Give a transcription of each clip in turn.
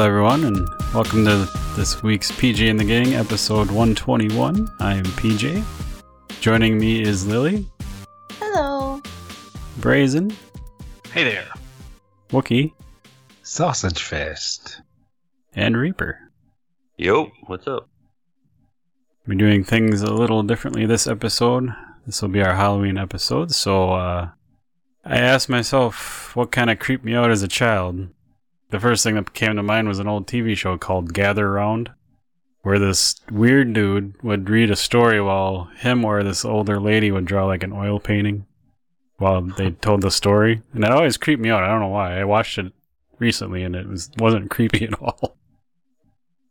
Hello, everyone, and welcome to this week's PJ and the Gang, episode 121. I am PJ. Joining me is Lily, Hello. Brazen, Hey there. Wookie, Sausage Fest. and Reaper. Yo, what's up? We're doing things a little differently this episode. This will be our Halloween episode, so uh, I asked myself what kind of creeped me out as a child. The first thing that came to mind was an old TV show called Gather Round, where this weird dude would read a story while him or this older lady would draw like an oil painting while they told the story. And that always creeped me out. I don't know why. I watched it recently and it was wasn't creepy at all.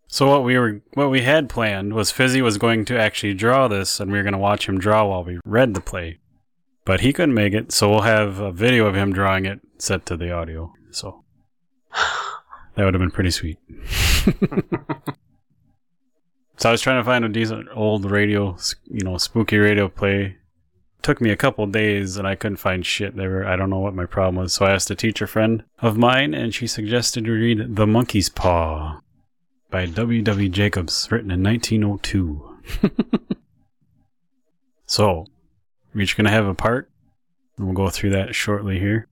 So what we were what we had planned was Fizzy was going to actually draw this and we were going to watch him draw while we read the play. But he couldn't make it, so we'll have a video of him drawing it set to the audio. So that would have been pretty sweet. so I was trying to find a decent old radio, you know, spooky radio play. Took me a couple days and I couldn't find shit. There I don't know what my problem was. So I asked a teacher friend of mine and she suggested we read The Monkey's Paw by W. W. Jacobs, written in 1902. so, we're each going to have a part, and we'll go through that shortly here.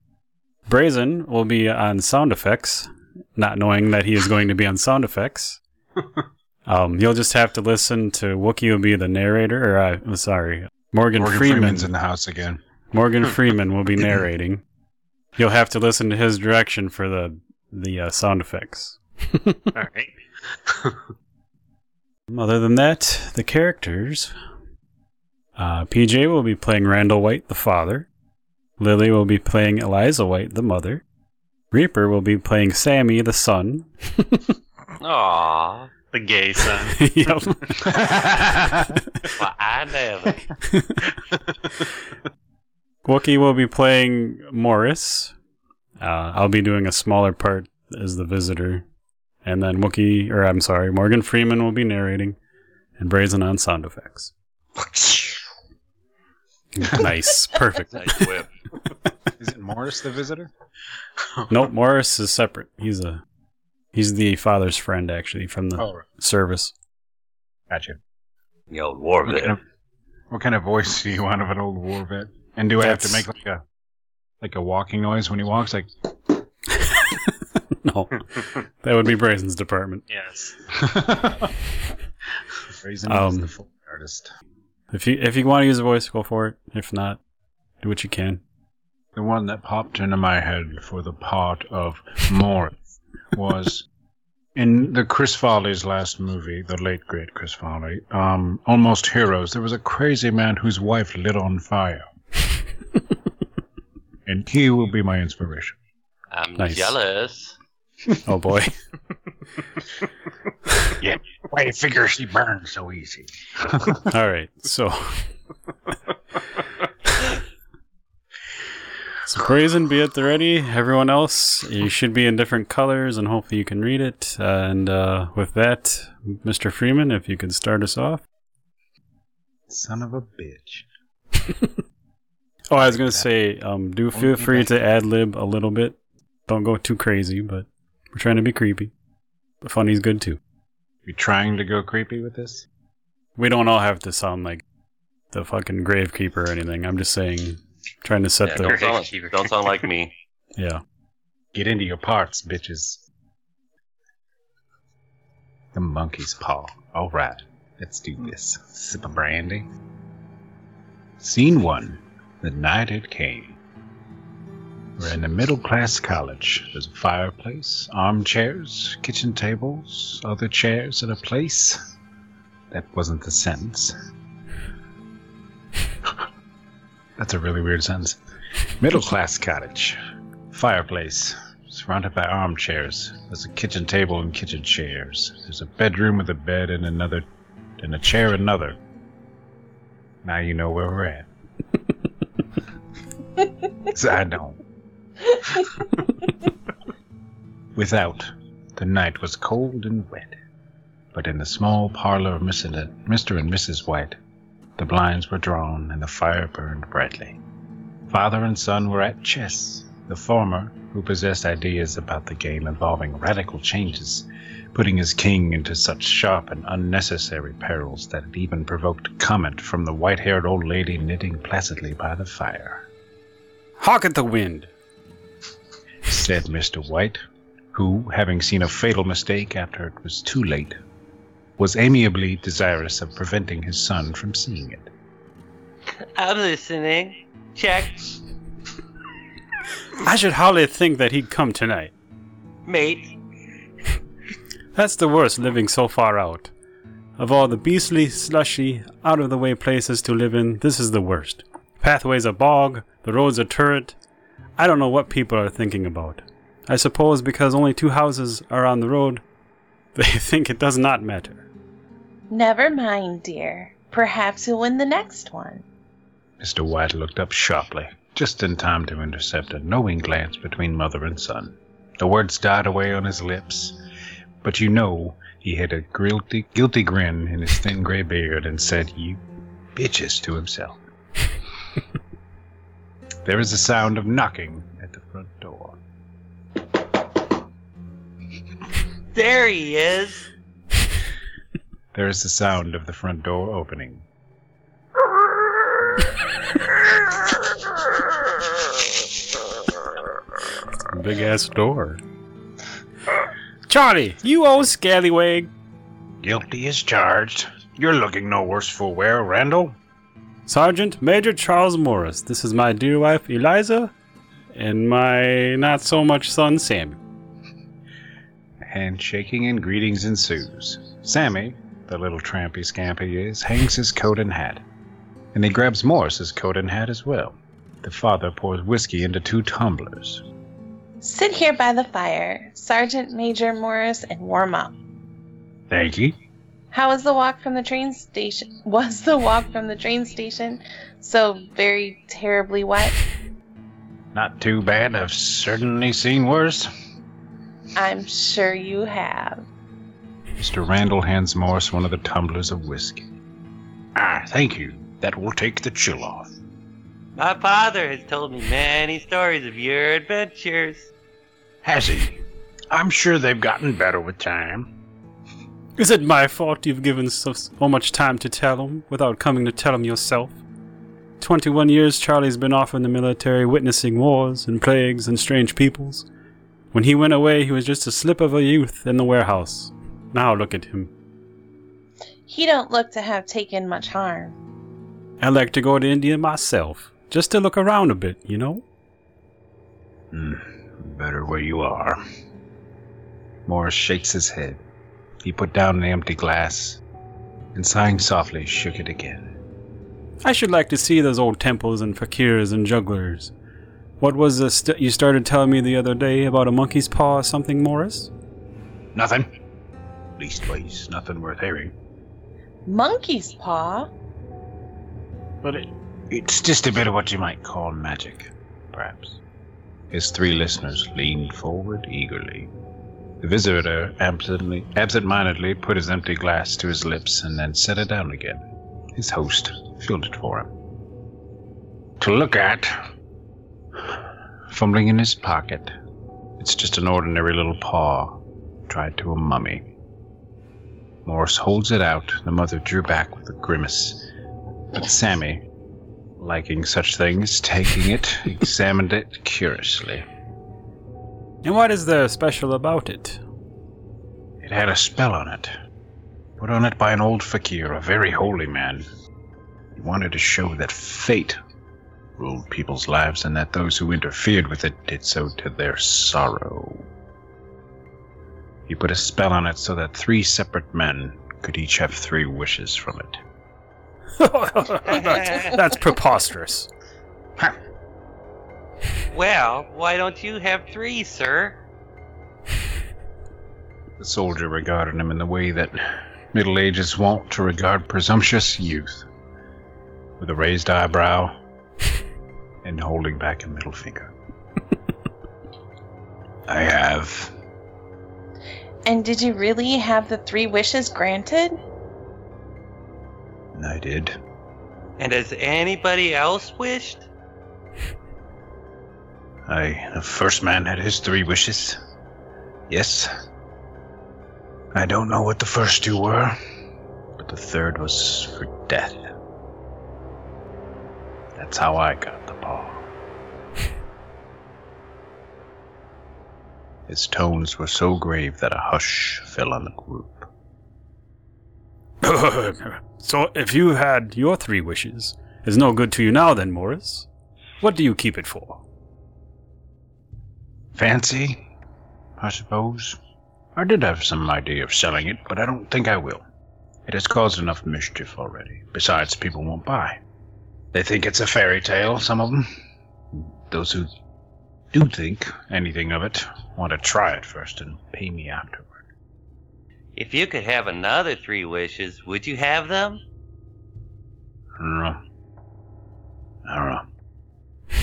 Brazen will be on sound effects, not knowing that he is going to be on sound effects. um, you'll just have to listen to Wookie will be the narrator, or uh, I'm sorry, Morgan, Morgan Freeman. Freeman's in the house again. Morgan Freeman will be narrating. You'll have to listen to his direction for the the uh, sound effects. All right. Other than that, the characters. Uh, PJ will be playing Randall White, the father. Lily will be playing Eliza White, the mother. Reaper will be playing Sammy, the son. Aw, the gay son. yep. well, I never. Wookie will be playing Morris. Uh, I'll be doing a smaller part as the visitor. And then Wookie, or I'm sorry, Morgan Freeman will be narrating and Brazen on sound effects. nice. Perfect. Nice whip. Is it Morris the visitor? Nope, Morris is separate. He's a he's the father's friend actually from the Oh, right. service. gotcha. The old war What kind, vet. of, what kind of voice do you want of an old war vet? And do I have to make like a like a walking noise when he walks? Like no, that would be Brazen's department. Yes. Raisin Um, is the Foley artist. If you if you want to use a voice, go for it. If not, do what you can. The one that popped into my head for the part of Morris was in the Chris Farley's last movie, the late great Chris Farley, um, Almost Heroes. There was a crazy man whose wife lit on fire, and he will be my inspiration. I'm Nice. jealous. Oh boy. Yeah, why do you figure she burns so easy? All right. So. So Brazen, be at the ready. Everyone else, you should be in different colors, and hopefully you can read it. and uh, with that, Mr. Freeman, if you could start us off. Son of a bitch. Oh, I was gonna say, um, do feel free to ad lib a little bit. Don't go too crazy, but we're trying to be creepy. But funny's good too. You trying to go creepy with this? We don't all have to sound like the fucking gravekeeper or anything. I'm just saying, trying to set Yeah, the don't, sound, don't sound like me. yeah. Get into your parts, bitches. The monkey's paw. All right, let's do this. Sip of brandy. Scene one. The night it came. We're in a middle class college. There's a fireplace, armchairs, kitchen tables, other chairs, and a place. That wasn't the sentence. That's a really weird sentence. Middle class cottage. Fireplace. Surrounded by armchairs. There's a kitchen table and kitchen chairs. There's a bedroom with a bed and another and a chair another. Now you know where we're at. 'Cause I don't. Without, the night was cold and wet. But in the small parlor of. Mr. and Mrs. White, the blinds were drawn and the fire burned brightly. Father and son were at chess, the former, who possessed ideas about the game involving radical changes, putting his king into such sharp and unnecessary perils that it even provoked comment from the white haired old lady knitting placidly by the fire. Hark at the wind! Said Mr. White, who, having seen a fatal mistake after it was too late, was amiably desirous of preventing his son from seeing it. I'm listening. Check. I should hardly think that he'd come tonight. Mate. That's the worst living so far out. Of all the beastly, slushy, out of the way places to live in, this is the worst. Pathway's a bog, the road's a turret. I don't know what people are thinking about. I suppose because only two houses are on the road, they think it does not matter. Never mind, dear. Perhaps you'll win the next one. Mr. White looked up sharply, just in time to intercept a knowing glance between mother and son. The words died away on his lips, but you know he had a guilty, guilty grin in his thin gray beard and said, You bitches, to himself. there is a sound of knocking at the front door. There he is. There is the sound of the front door opening. Big ass door. Charlie, you old scallywag. Guilty as charged. You're looking no worse for wear, Randall. Sergeant Major Charles Morris. This is my dear wife Eliza and my not so much son Samuel. Handshaking and greetings ensues. Sammy, the little trampy scamp he is, hangs his coat and hat. And he grabs Morris's coat and hat as well. The father pours whiskey into two tumblers. Sit here by the fire, Sergeant Major Morris, and warm up. Thank you. How was the walk from the train station? Was the walk from the train station so very terribly wet? Not too bad. I've certainly seen worse. I'm sure you have. Mr. Randall hands Morris one of the tumblers of whiskey. Ah, thank you. That will take the chill off. My father has told me many stories of your adventures. Has he? I'm sure they've gotten better with time. Is it my fault you've given so, so much time to tell him without coming to tell him yourself? Twenty one years Charlie's been off in the military witnessing wars and plagues and strange peoples. When he went away, he was just a slip of a youth in the warehouse. Now look at him. He don't look to have taken much harm. I'd like to go to India myself, just to look around a bit, you know? Hmm, better where you are. Morris shakes his head. He put down an empty glass and, sighing softly, shook it again. I should like to see those old temples and fakirs and jugglers. What was the st- you started telling me the other day about a monkey's paw or something, Morris? Nothing. Leastways, nothing worth hearing. Monkey's paw? But it, it's just a bit of what you might call magic, perhaps. His three listeners leaned forward eagerly. The visitor absently, absent-mindedly put his empty glass to his lips and then set it down again. His host filled it for him. To look at, fumbling in his pocket, it's just an ordinary little paw, tied to a mummy. Morris holds it out. The mother drew back with a grimace. But Sammy, liking such things, taking it, examined it curiously. And what is there special about it? It had a spell on it, put on it by an old fakir, a very holy man. He wanted to show that fate ruled people's lives and that those who interfered with it did so to their sorrow. He put a spell on it so that three separate men could each have three wishes from it. that's, that's preposterous. Well, why don't you have three, sir? The soldier regarded him in the way that Middle Ages wont to regard presumptuous youth, with a raised eyebrow and holding back a middle finger. I have. And did you really have the three wishes granted? I did. And has anybody else wished? I, the first man had his three wishes. Yes. I don't know what the first two were, but the third was for death. That's how I got the paw. His tones were so grave that a hush fell on the group. so, if you had your three wishes, it's no good to you now, then, Morris. What do you keep it for? Fancy, I suppose. I did have some idea of selling it, but I don't think I will. It has caused enough mischief already. Besides, people won't buy. They think it's a fairy tale, some of them. Those who do think anything of it want to try it first and pay me afterward. If you could have another three wishes, would you have them? I don't know. I don't know.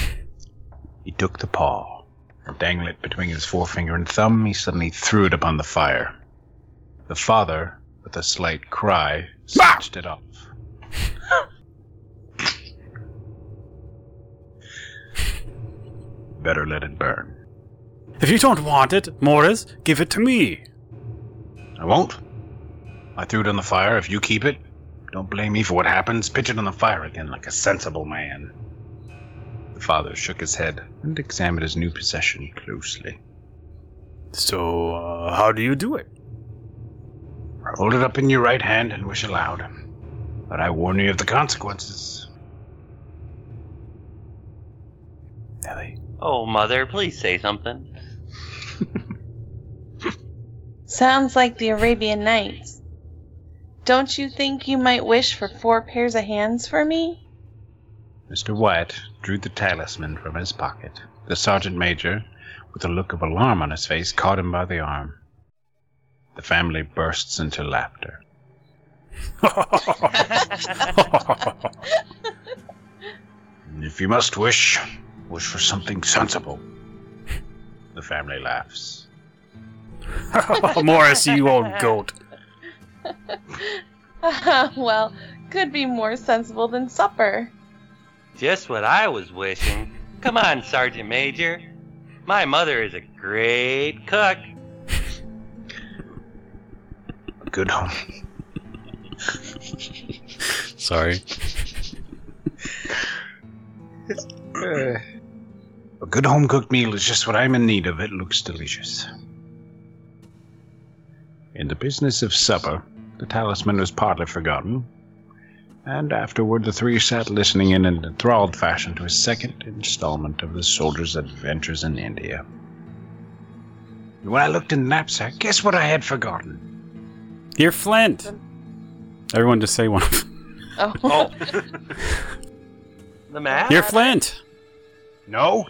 He took the paw, and dangling it between his forefinger and thumb, he suddenly threw it upon the fire. The father, with a slight cry, snatched it off. Better let it burn. If you don't want it, Morris, give it to me. I won't. I threw it on the fire. If you keep it, don't blame me for what happens. Pitch it on the fire again like a sensible man. The father shook his head and examined his new possession closely. So, uh, how do you do it? Hold it up in your right hand and wish aloud. But I warn you of the consequences. Ellie. Oh, mother, please say something. Sounds like the Arabian Nights. Don't you think you might wish for four pairs of hands for me? Mr. White drew the talisman from his pocket. The sergeant major, with a look of alarm on his face, caught him by the arm. The family bursts into laughter. If you must wish, wish for something sensible. The family laughs. Morris, you old goat. well, could be more sensible than supper. Just what I was wishing. Come on, Sergeant Major. My mother is a great cook. A good home. Sorry. Uh, a good home cooked meal is just what I'm in need of. It looks delicious. In the business of supper, the talisman was partly forgotten, and afterward the three sat listening in an enthralled fashion to a second installment of the soldier's adventures in India. When I looked in the knapsack, guess what I had forgotten? Here, Flint. Everyone just say one of them. Oh. Oh. the map? Here, Flint. No,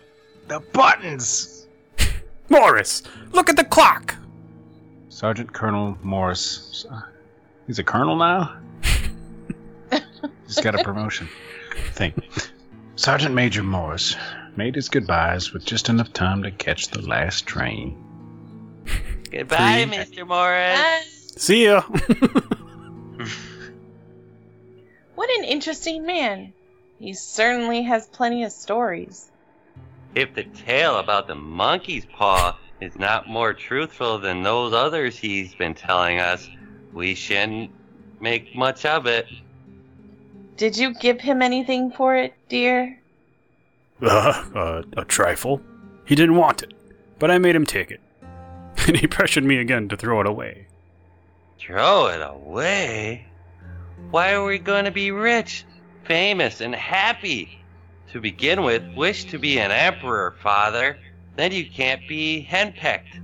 the buttons! Morris, look at the clock. Sergeant Colonel Morris. He's a colonel now? He's got a promotion. Think. Sergeant Major Morris made his goodbyes with just enough time to catch the last train. Goodbye, Three. Mr. Morris. Ah, See ya. what an interesting man. He certainly has plenty of stories. If the tale about the monkey's paw is not more truthful than those others he's been telling us, we shouldn't make much of it. Did you give him anything for it, dear? uh, uh, a trifle. He didn't want it, but I made him take it. And he pressured me again to throw it away. Throw it away? Why are we going to be rich, famous, and happy? To begin with, wish to be an emperor, father. Then you can't be henpecked.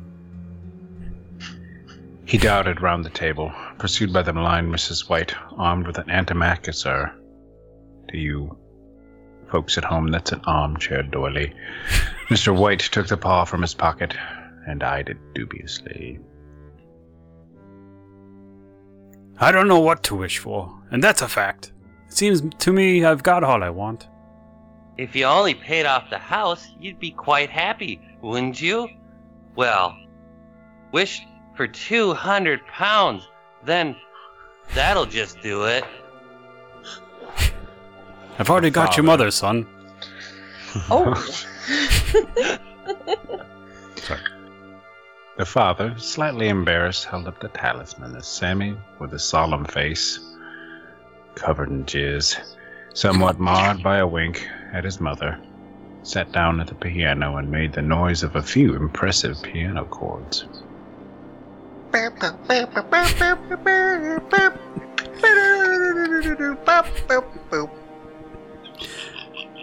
He darted round the table, pursued by the blind Mrs. White, armed with an antimacassar. To you folks at home, that's an armchair doily. Mr. White took the paw from his pocket and eyed it dubiously. I don't know what to wish for, and that's a fact. It seems to me I've got all I want. If you only paid off the house, you'd be quite happy, wouldn't you? Well, wish for 200 pounds, then that'll just do it. I've already got your mother, son. Oh. Sorry. The father, slightly embarrassed, held up the talisman as Sammy, with a solemn face, covered in jizz, somewhat marred by a wink at his mother, sat down at the piano and made the noise of a few impressive piano chords.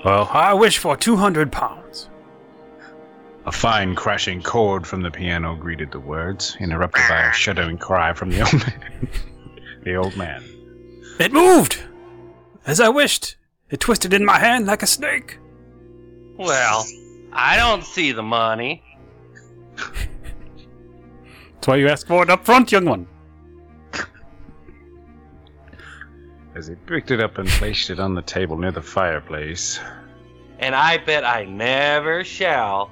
Well, I wish for 200 pounds. A fine crashing chord from the piano greeted the words, interrupted by a shuddering cry from the old man. the old man. It moved! As I wished. It twisted in my hand like a snake. Well, I don't see the money. That's why you asked for it up front, young one. As he picked it up and placed it on the table near the fireplace, And I bet I never shall.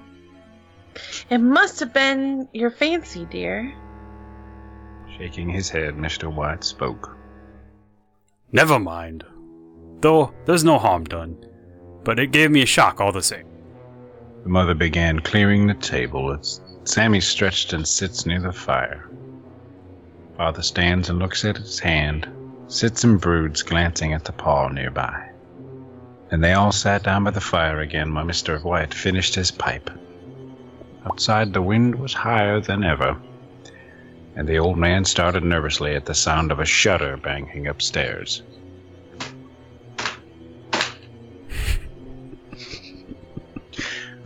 It must have been your fancy, dear. shaking his head, Mr. White spoke. Never mind. Though, there's no harm done. But it gave me a shock all the same. The mother began clearing the table as Sammy stretched and sits near the fire. Father stands and looks at his hand, sits and broods, glancing at the paw nearby. And they all sat down by the fire again while Mr. White finished his pipe. Outside, the wind was higher than ever, and the old man started nervously at the sound of a shutter banging upstairs.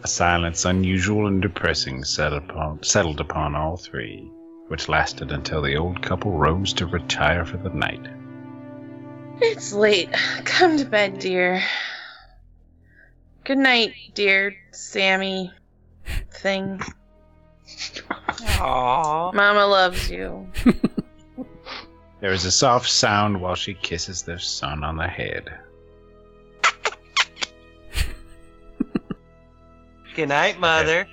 A silence unusual and depressing settled upon, settled upon all three, which lasted until the old couple rose to retire for the night. It's late. Come to bed, dear. Good night, dear Sammy. Thing. Aww. Mama loves you. There is a soft sound while she kisses their son on the head. Good night, Mother.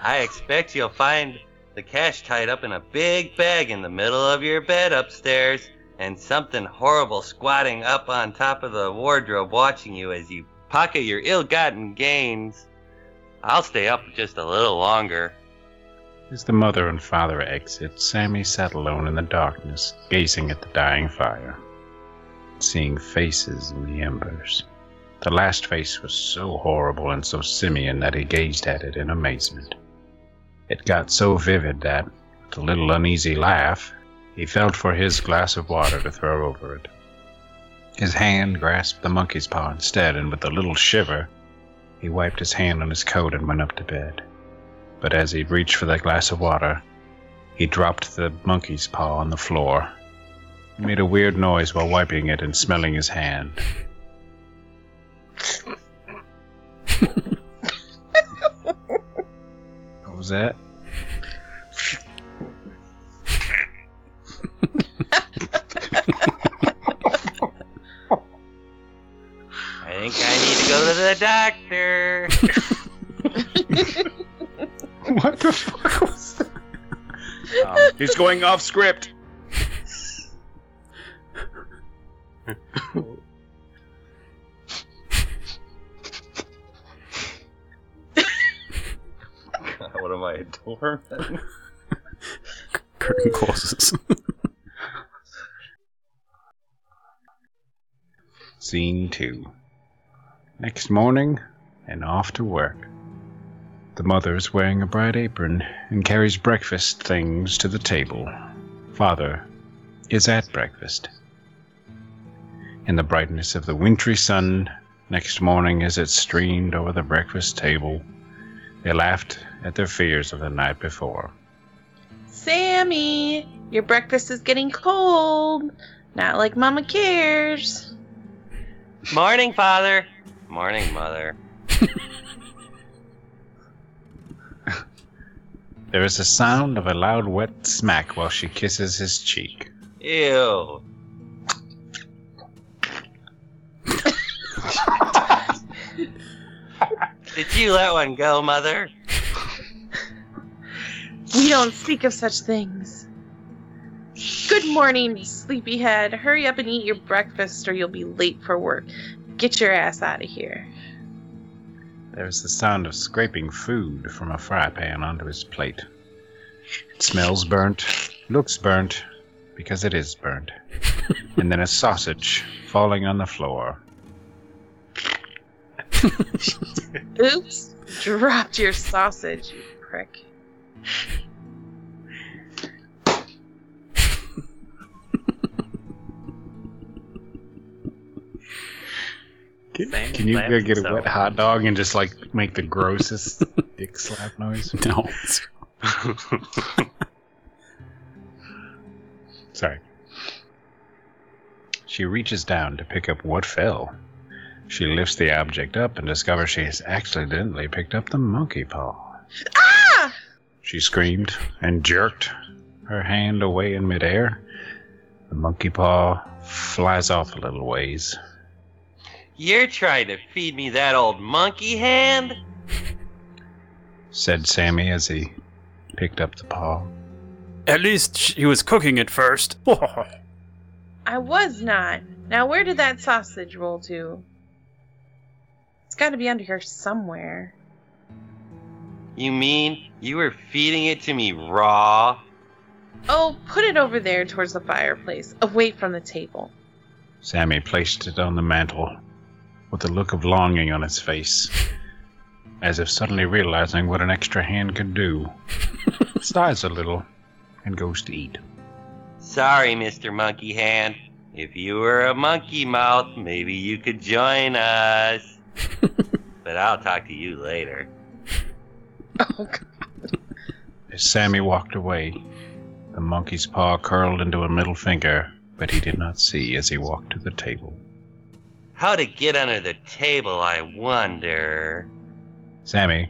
I expect you'll find the cash tied up in a big bag in the middle of your bed upstairs, and something horrible squatting up on top of the wardrobe watching you as you pocket your ill gotten gains. I'll stay up just a little longer. As the mother and father exit, Sammy sat alone in the darkness, gazing at the dying fire, seeing faces in the embers. The last face was so horrible and so simian that he gazed at it in amazement. It got so vivid that, with a little uneasy laugh, he felt for his glass of water to throw over it. His hand grasped the monkey's paw instead, and with a little shiver, he wiped his hand on his coat and went up to bed. But as he reached for the glass of water, he dropped the monkey's paw on the floor. He made a weird noise while wiping it and smelling his hand. What was that? I think I need to go to the doctor. What the fuck was that? Um, he's going off script. Am I, a doorman? Curtain closes. Scene 2. Next morning, and off to work. The mother is wearing a bright apron and carries breakfast things to the table. Father is at breakfast. In the brightness of the wintry sun, next morning as it streamed over the breakfast table, they laughed at their fears of the night before. Sammy, your breakfast is getting cold. Not like Mama cares. Morning, Father. Morning, Mother. There is a sound of a loud wet smack while she kisses his cheek. Ew. Did you let one go, Mother? We don't speak of such things. Good morning, sleepyhead. Hurry up and eat your breakfast or you'll be late for work. Get your ass out of here. there's the sound of scraping food from a fry pan onto his plate. It smells burnt, looks burnt, because it is burnt. and then a sausage falling on the floor. Oops. Dropped your sausage, you prick. Can, can you go get a wet hot dog and just like make the grossest dick slap noise? No. Sorry. She reaches down to pick up what fell. She lifts the object up and discovers she has accidentally picked up the monkey paw. Ah! She screamed and jerked her hand away in midair. The monkey paw flies off a little ways. You're trying to feed me that old monkey hand? Said Sammy as he picked up the paw. At least she was cooking it first. I was not. Now, where did that sausage roll to? It's got to be under here somewhere. You mean you were feeding it to me raw? Oh, put it over there towards the fireplace, away from the table. Sammy placed it on the mantel with a look of longing on his face, as if suddenly realizing what an extra hand could do. Sighs a little and goes to eat. Sorry, Mr. Monkey Hand. If you were a monkey mouth, maybe you could join us. but I'll talk to you later. Oh, God. As Sammy walked away, the monkey's paw curled into a middle finger, but he did not see as he walked to the table. How to get under the table, I wonder. Sammy,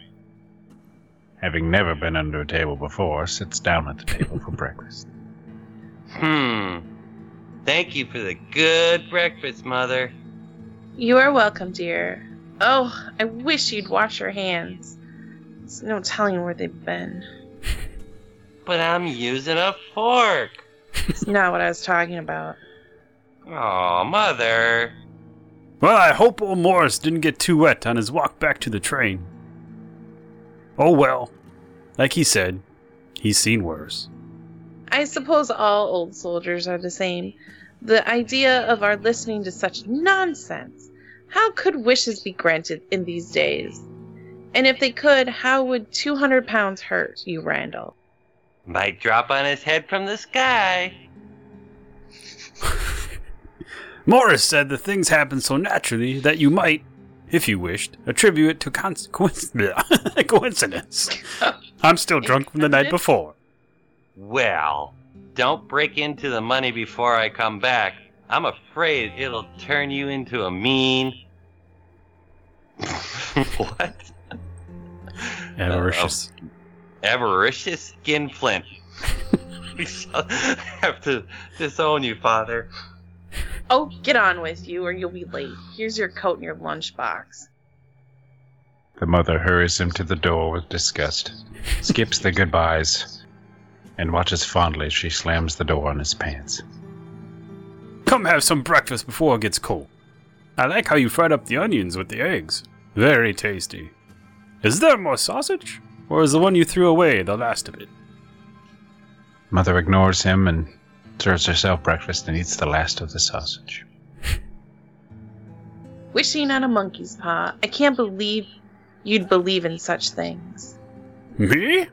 having never been under a table before, sits down at the table for breakfast. Hmm. Thank you for the good breakfast, Mother. You are welcome, dear. Oh, I wish you'd wash your hands. There's no telling where they've been. But I'm using a fork. It's not what I was talking about. Oh, Mother. Well, I hope old Morris didn't get too wet on his walk back to the train. Oh well. Like he said, he's seen worse. I suppose all old soldiers are the same. The idea of our listening to such nonsense. How could wishes be granted in these days? And if they could, how would 200 pounds hurt you, Randall? Might drop on his head from the sky. Morris said the things happen so naturally that you might, if you wished, attribute it to con- coinc- coincidence. I'm still drunk from the night before. Well, don't break into the money before I come back. I'm afraid it'll turn you into a mean. what? Avaricious. Uh, avaricious skinflint. we shall have to disown you, Father. Oh, get on with you, or you'll be late. Here's your coat and your lunchbox. The mother hurries him to the door with disgust, skips the goodbyes, and watches fondly as she slams the door on his pants. Come have some breakfast before it gets cold. I like how you fried up the onions with the eggs. Very tasty. Is there more sausage? Or is the one you threw away the last of it? Mother ignores him and serves herself breakfast and eats the last of the sausage. Wishing on a monkey's paw. I can't believe you'd believe in such things. Me?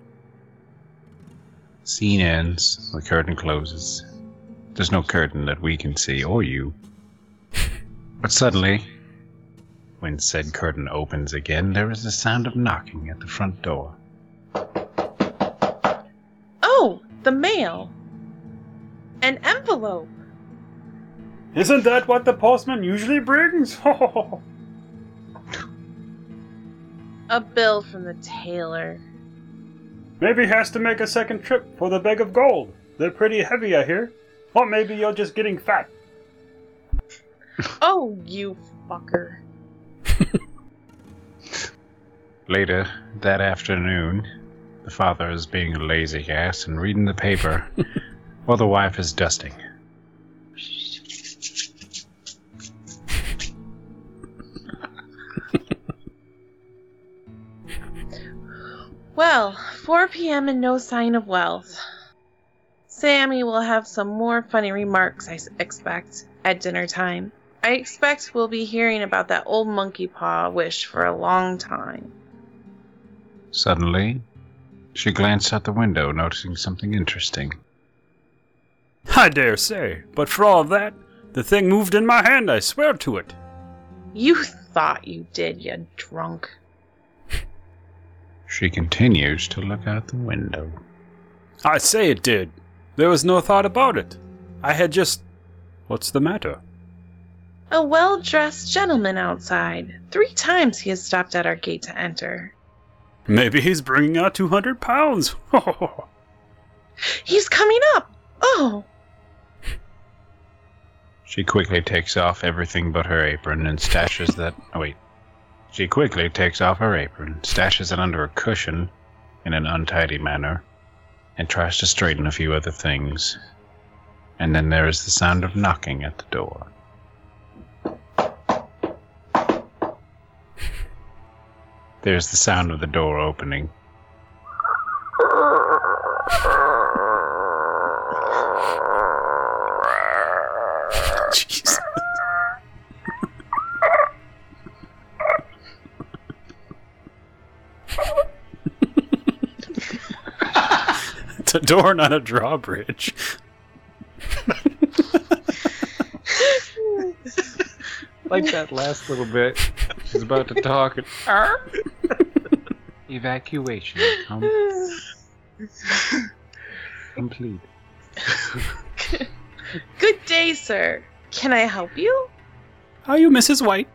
Scene ends, the curtain closes. There's no curtain that we can see, or you. But suddenly, when said curtain opens again, there is a sound of knocking at the front door. Oh, the mail. An envelope. Isn't that what the postman usually brings? A bill from the tailor. maybe he has to make a second trip for the bag of gold. They're pretty heavy, I hear. Or maybe you're just getting fat. Oh, you fucker. Later that afternoon, the father is being a lazy ass and reading the paper while the wife is dusting. Well, 4 p.m. and no sign of wealth. Sammy will have some more funny remarks, I expect, at dinner time. I expect we'll be hearing about that old monkey paw wish for a long time. Suddenly, she glanced out the window, noticing something interesting. I dare say, but for all of that, the thing moved in my hand, I swear to it. You thought you did, you drunk. She continues to look out the window. I say it did. There was no thought about it. I had just. What's the matter? A well dressed gentleman outside. Three times he has stopped at our gate to enter. Maybe he's bringing out 200 pounds. He's coming up! Oh! She quickly takes off everything but her apron and stashes that. Oh, wait. She quickly takes off her apron, stashes it under a cushion in an untidy manner, and tries to straighten a few other things. And then there is the sound of knocking at the door. There's the sound of the door opening. It's a door, not a drawbridge. Like that last little bit. She's about to talk and. Evacuation. Com- complete. Good day, sir. Can I help you? Are you Mrs. White?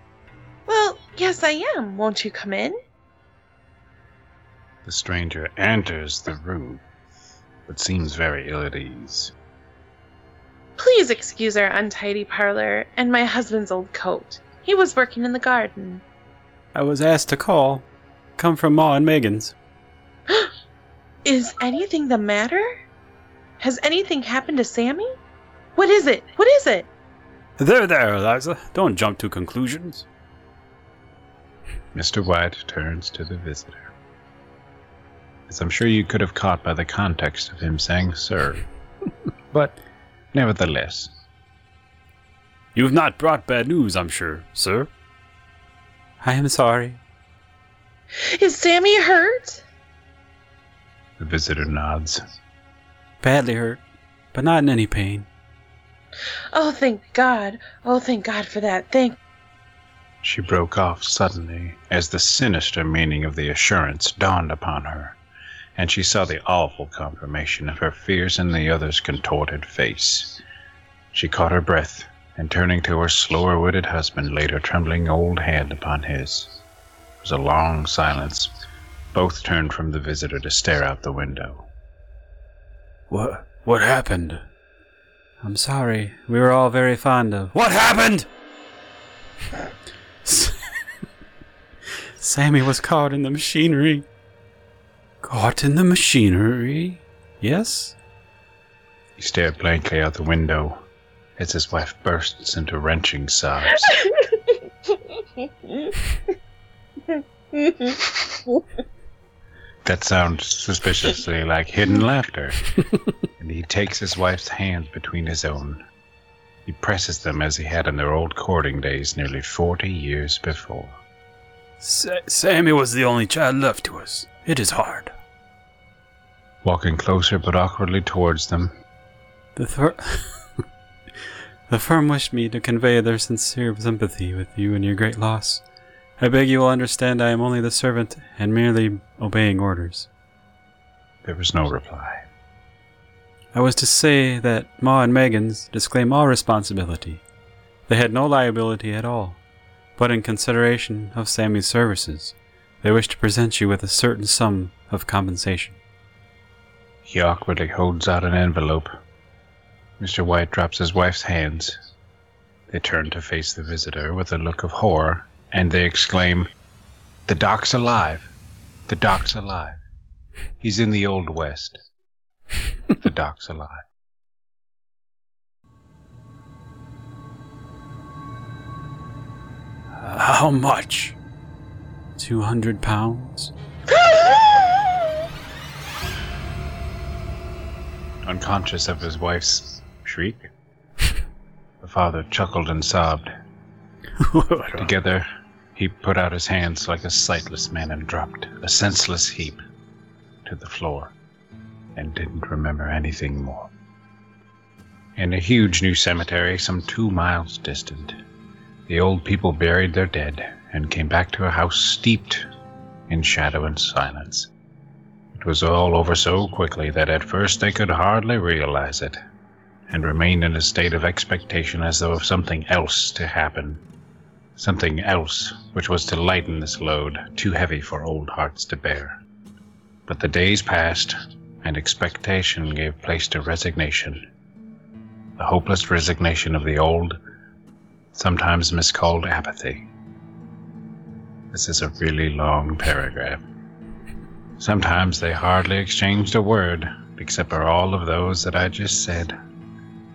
Well, yes, I am. Won't you come in? The stranger enters the room, but seems very ill at ease. Please excuse our untidy parlor and my husband's old coat. He was working in the garden. I was asked to call. Come from Maw and Meggins. Is anything the matter? Has anything happened to Sammy? What is it? What is it? There, there, Eliza. Don't jump to conclusions. Mr. White turns to the visitor. As I'm sure you could have caught by the context of him saying sir. but nevertheless, You've not brought bad news, I'm sure, sir. I am sorry. Is Sammy hurt? the visitor nods. Badly hurt, but not in any pain. Oh, thank God. Oh, thank God for that. Thank. She broke off suddenly as the sinister meaning of the assurance dawned upon her, and she saw the awful confirmation of her fears in the other's contorted face. She caught her breath, and turning to her slower witted husband, laid her trembling old hand upon his. There was a long silence. Both turned from the visitor to stare out the window. What? What happened? I'm sorry. We were all very fond of. What happened? Sammy was caught in the machinery. Caught in the machinery? Yes? He stared blankly out the window as his wife bursts into wrenching sobs. That sounds suspiciously like hidden laughter. and he takes his wife's hands between his own. He presses them as he had in their old courting days nearly forty years before. Sa- Sammy was the only child left to us. It is hard. Walking closer but awkwardly towards them, The, thir- the firm wished me to convey their sincere sympathy with you in your great loss. I beg you will understand I am only the servant and merely obeying orders. there was no reply. I was to say that Maw and Meggins disclaim all responsibility. They had no liability at all, but in consideration of Sammy's services, they wish to present you with a certain sum of compensation. He awkwardly holds out an envelope. Mr. White drops his wife's hands. They turn to face the visitor with a look of horror, and they exclaim, The doc's alive! The doc's alive! He's in the Old West. The doc's alive. How much? Two hundred pounds? Unconscious of his wife's shriek. The father chuckled and sobbed. Together, he put out his hands like a sightless man and dropped, a senseless heap, to the floor, and didn't remember anything more. In a huge new cemetery some two miles distant, the old people buried their dead and came back to a house steeped in shadow and silence. Was all over so quickly that at first they could hardly realize it, and remained in a state of expectation as though of something else to happen. Something else which was to lighten this load, too heavy for old hearts to bear. But the days passed, and expectation gave place to resignation. The hopeless resignation of the old, sometimes miscalled apathy. This is a really long paragraph. Sometimes they hardly exchanged a word, except for all of those that I just said.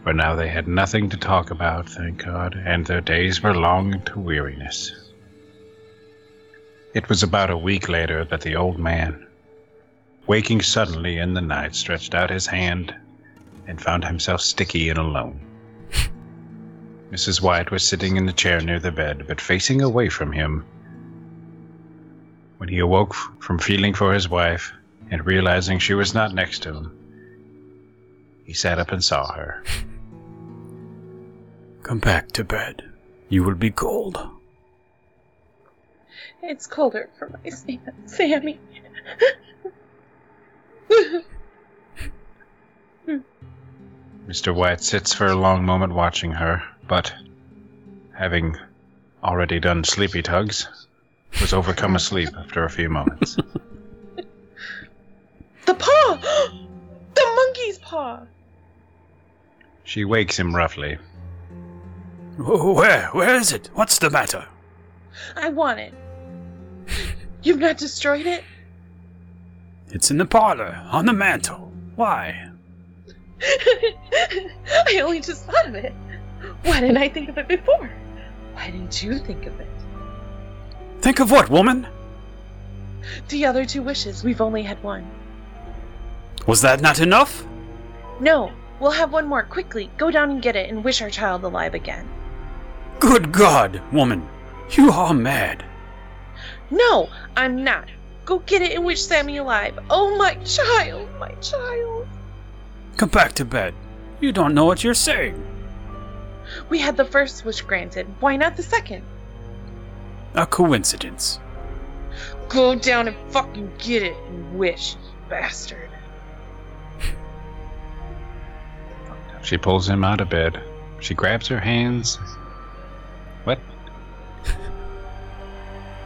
For now they had nothing to talk about, thank God, and their days were long to weariness. It was about a week later that the old man, waking suddenly in the night, stretched out his hand and found himself sticky and alone. Mrs. White was sitting in the chair near the bed, but facing away from him. When he awoke from feeling for his wife and realizing she was not next to him, he sat up and saw her. Come back to bed. You will be cold. It's colder for my Sam- Sammy. Mr. White sits for a long moment watching her, but, having already done sleepy tugs, was overcome asleep after a few moments. the paw! the monkey's paw! She wakes him roughly. Where? Where is it? What's the matter? I want it. You've not destroyed it? It's in the parlor, on the mantel. Why? I only just thought of it. Why didn't I think of it before? Why didn't you think of it? Think of what, woman? The other two wishes. We've only had one. Was that not enough? No, we'll have one more. Quickly, go down and get it and wish our child alive again. Good God, woman. You are mad. No, I'm not. Go get it and wish Sammy alive. Oh, my child, my child. Come back to bed. You don't know what you're saying. We had the first wish granted. Why not the second? A coincidence. Go down and fucking get it and wish, you bastard. She pulls him out of bed. She grabs her hands. What?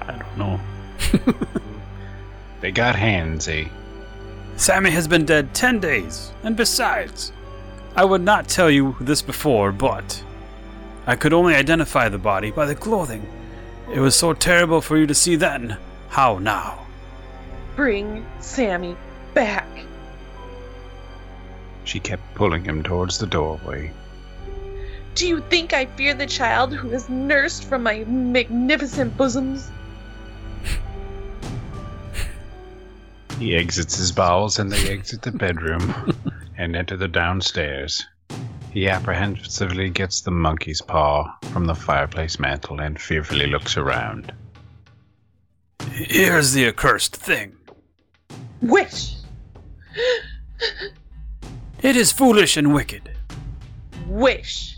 I don't know. They got hands, eh? Sammy has been dead ten days, and besides, I would not tell you this before, but I could only identify the body by the clothing. It was so terrible for you to see then. How now? Bring Sammy back. She kept pulling him towards the doorway. Do you think I fear the child who is nursed from my magnificent bosoms? He exits his bowels and they exit the bedroom and enter the downstairs. He apprehensively gets the monkey's paw from the fireplace mantel and fearfully looks around. Here's the accursed thing. Wish! It is foolish and wicked. Wish!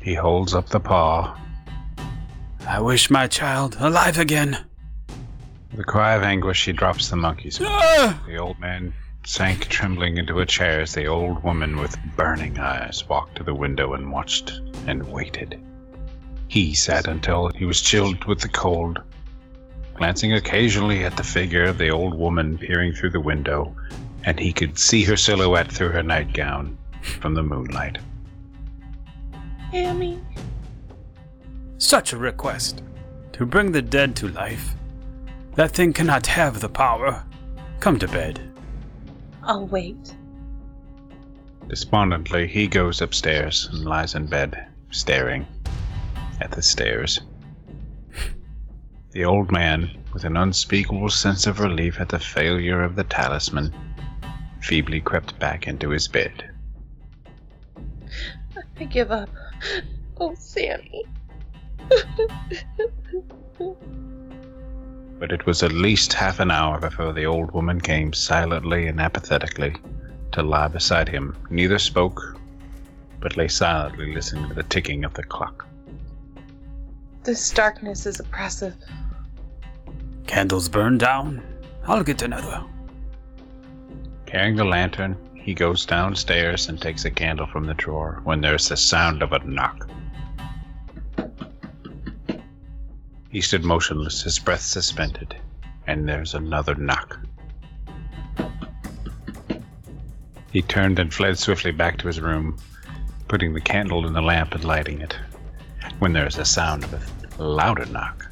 He holds up the paw. I wish my child alive again. With a cry of anguish, he drops the monkey's paw. Ah! The old man sank trembling into a chair as the old woman with burning eyes walked to the window and watched and waited. He sat until he was chilled with the cold, glancing occasionally at the figure of the old woman peering through the window, and he could see her silhouette through her nightgown from the moonlight. Amy. Such a request. To bring the dead to life. That thing cannot have the power. Come to bed. I'll wait. Despondently, he goes upstairs and lies in bed, staring at the stairs. The old man, with an unspeakable sense of relief at the failure of the talisman, feebly crept back into his bed. I give up. Oh, Sammy. But it was at least half an hour before the old woman came silently and apathetically to lie beside him. Neither spoke, but lay silently listening to the ticking of the clock. This darkness is oppressive. Candles burned down. I'll get another. Carrying the lantern, he goes downstairs and takes a candle from the drawer when there's the sound of a knock. He stood motionless, his breath suspended, and there's another knock. He turned and fled swiftly back to his room, putting the candle in the lamp and lighting it, when there's a sound of a louder knock.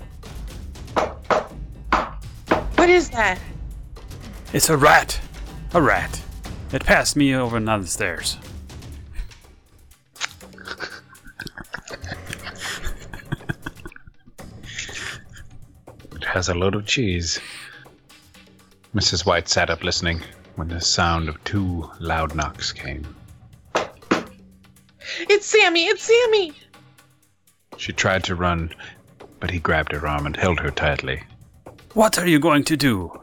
What is that? It's a rat. A rat. It passed me over down the stairs. Has a load of cheese. Mrs. White sat up listening when the sound of two loud knocks came. It's Sammy! It's Sammy! She tried to run, but he grabbed her arm and held her tightly. What are you going to do?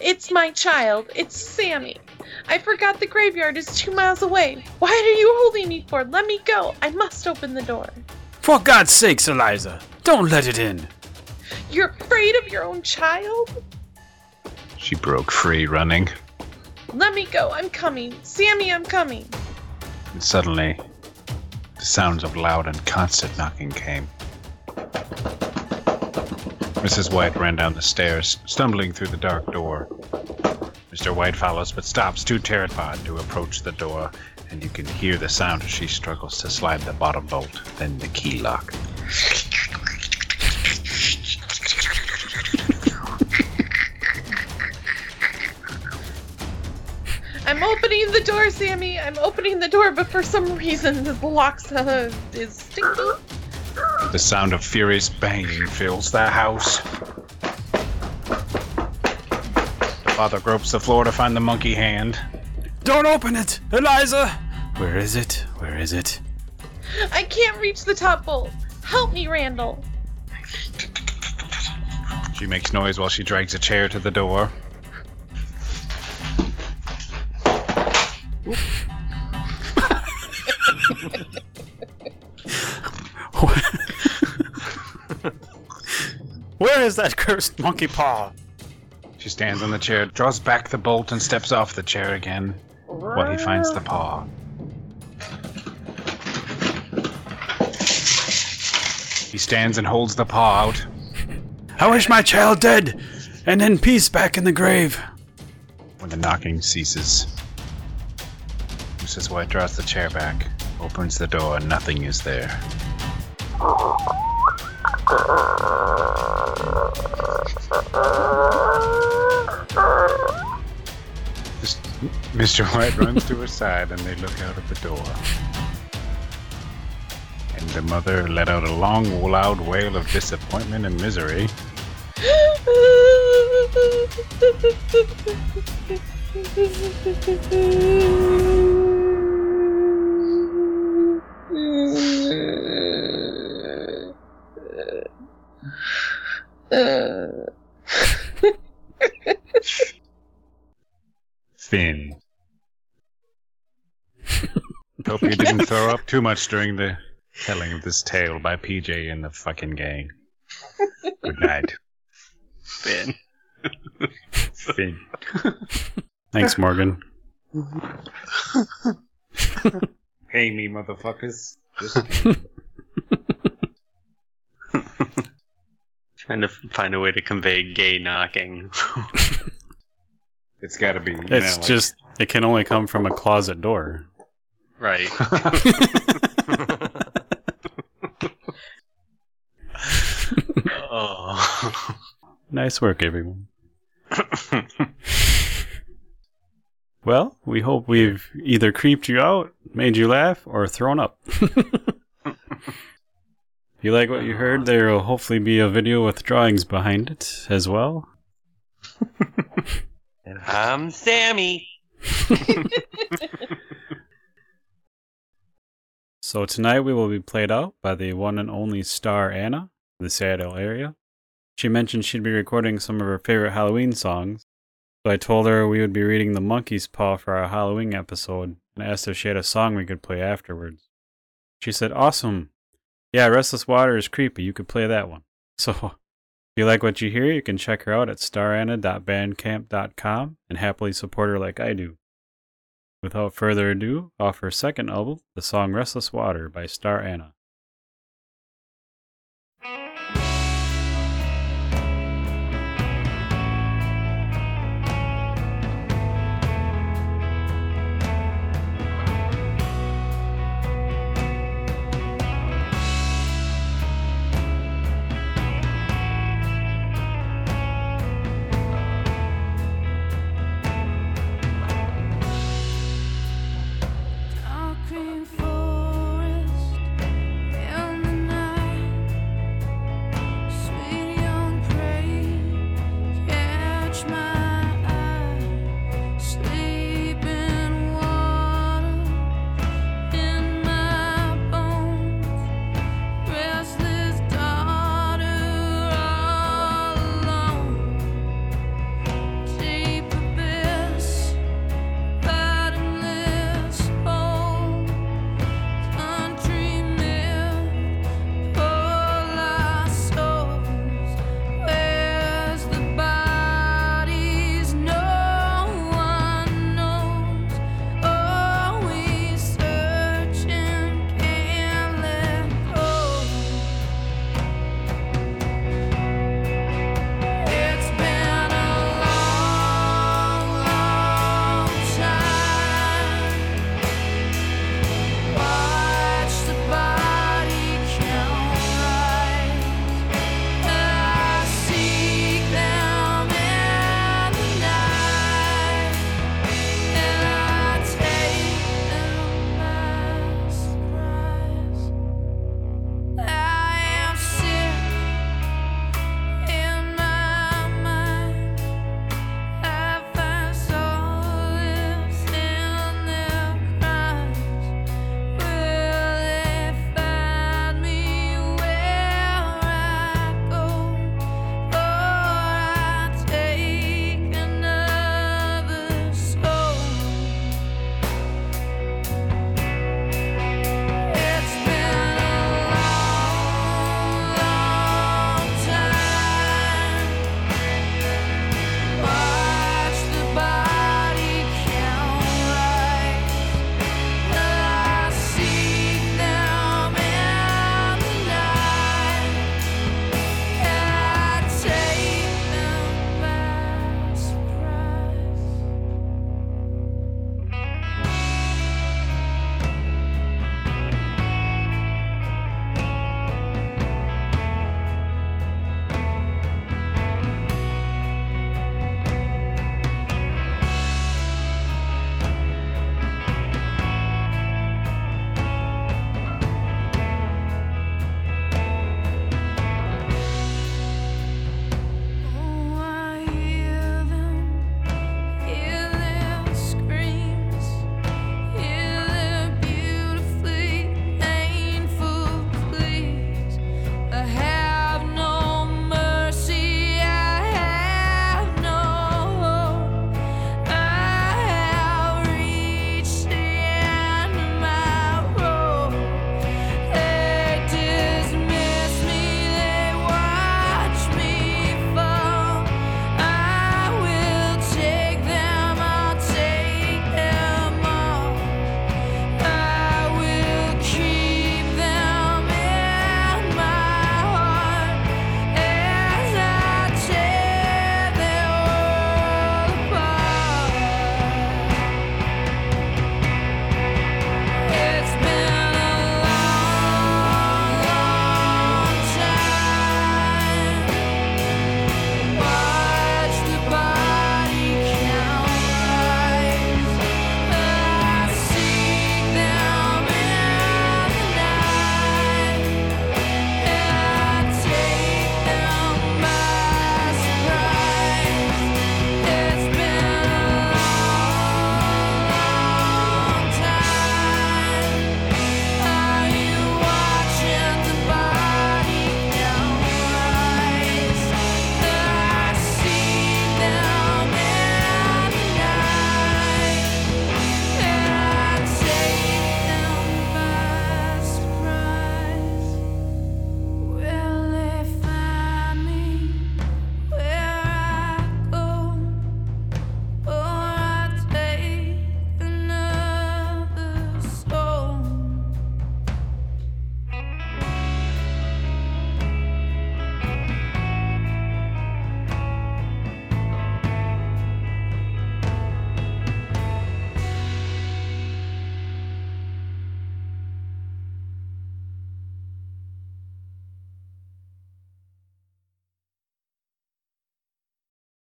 It's my child. It's Sammy. I forgot the graveyard is two miles away. Why are you holding me for? Let me go. I must open the door. For God's sakes, Eliza, don't let it in. You're afraid of your own child? She broke free, running, Let me go. I'm coming. Sammy, I'm coming. and suddenly, the sounds of loud and constant knocking came. Mrs. White ran down the stairs, stumbling through the dark door. Mr. White follows, but stops, too terrified to approach the door, and you can hear the sound as she struggles to slide the bottom bolt, then the key lock. I'm opening the door, Sammy. I'm opening the door, but for some reason the lock uh, is stinky. The sound of furious banging fills the house. The father gropes the floor to find the monkey hand. Don't open it, Eliza! Where is it? Where is it? I can't reach the top bolt. Help me, Randall. She makes noise while she drags a chair to the door. Where is that cursed monkey paw? She stands on the chair, draws back the bolt, and steps off the chair again while he finds the paw. He stands and holds the paw out. I wish my child dead, and in peace back in the grave. When the knocking ceases, Mrs. White draws the chair back, opens the door, and nothing is there. Mr. White runs to her side and they look out of the door. And the mother let out a long, loud wail of disappointment and misery. throw up too much during the telling of this tale by PJ and the fucking gang. Good night. Finn. Finn. Thanks, Morgan. Pay me, motherfuckers. Trying to find a way to convey gay knocking. It's gotta be. You It's know, like- just, it can only come from a closet door. Right. oh. Nice work, everyone. Well, we hope we've either creeped you out, made you laugh, or thrown up. if you like what you heard, there will hopefully be a video with drawings behind it as well. And I'm Sammy. So tonight we will be played out by the one and only Star Anna, the Seattle area. She mentioned she'd be recording some of her favorite Halloween songs, so I told her we would be reading The Monkey's Paw for our Halloween episode and asked if she had a song we could play afterwards. She said, Awesome! Yeah, Restless Water is creepy. You could play that one. So, if you like what you hear, you can check her out at staranna.bandcamp.com and happily support her like I do. Without further ado, off her second album, the song Restless Water by Star Anna.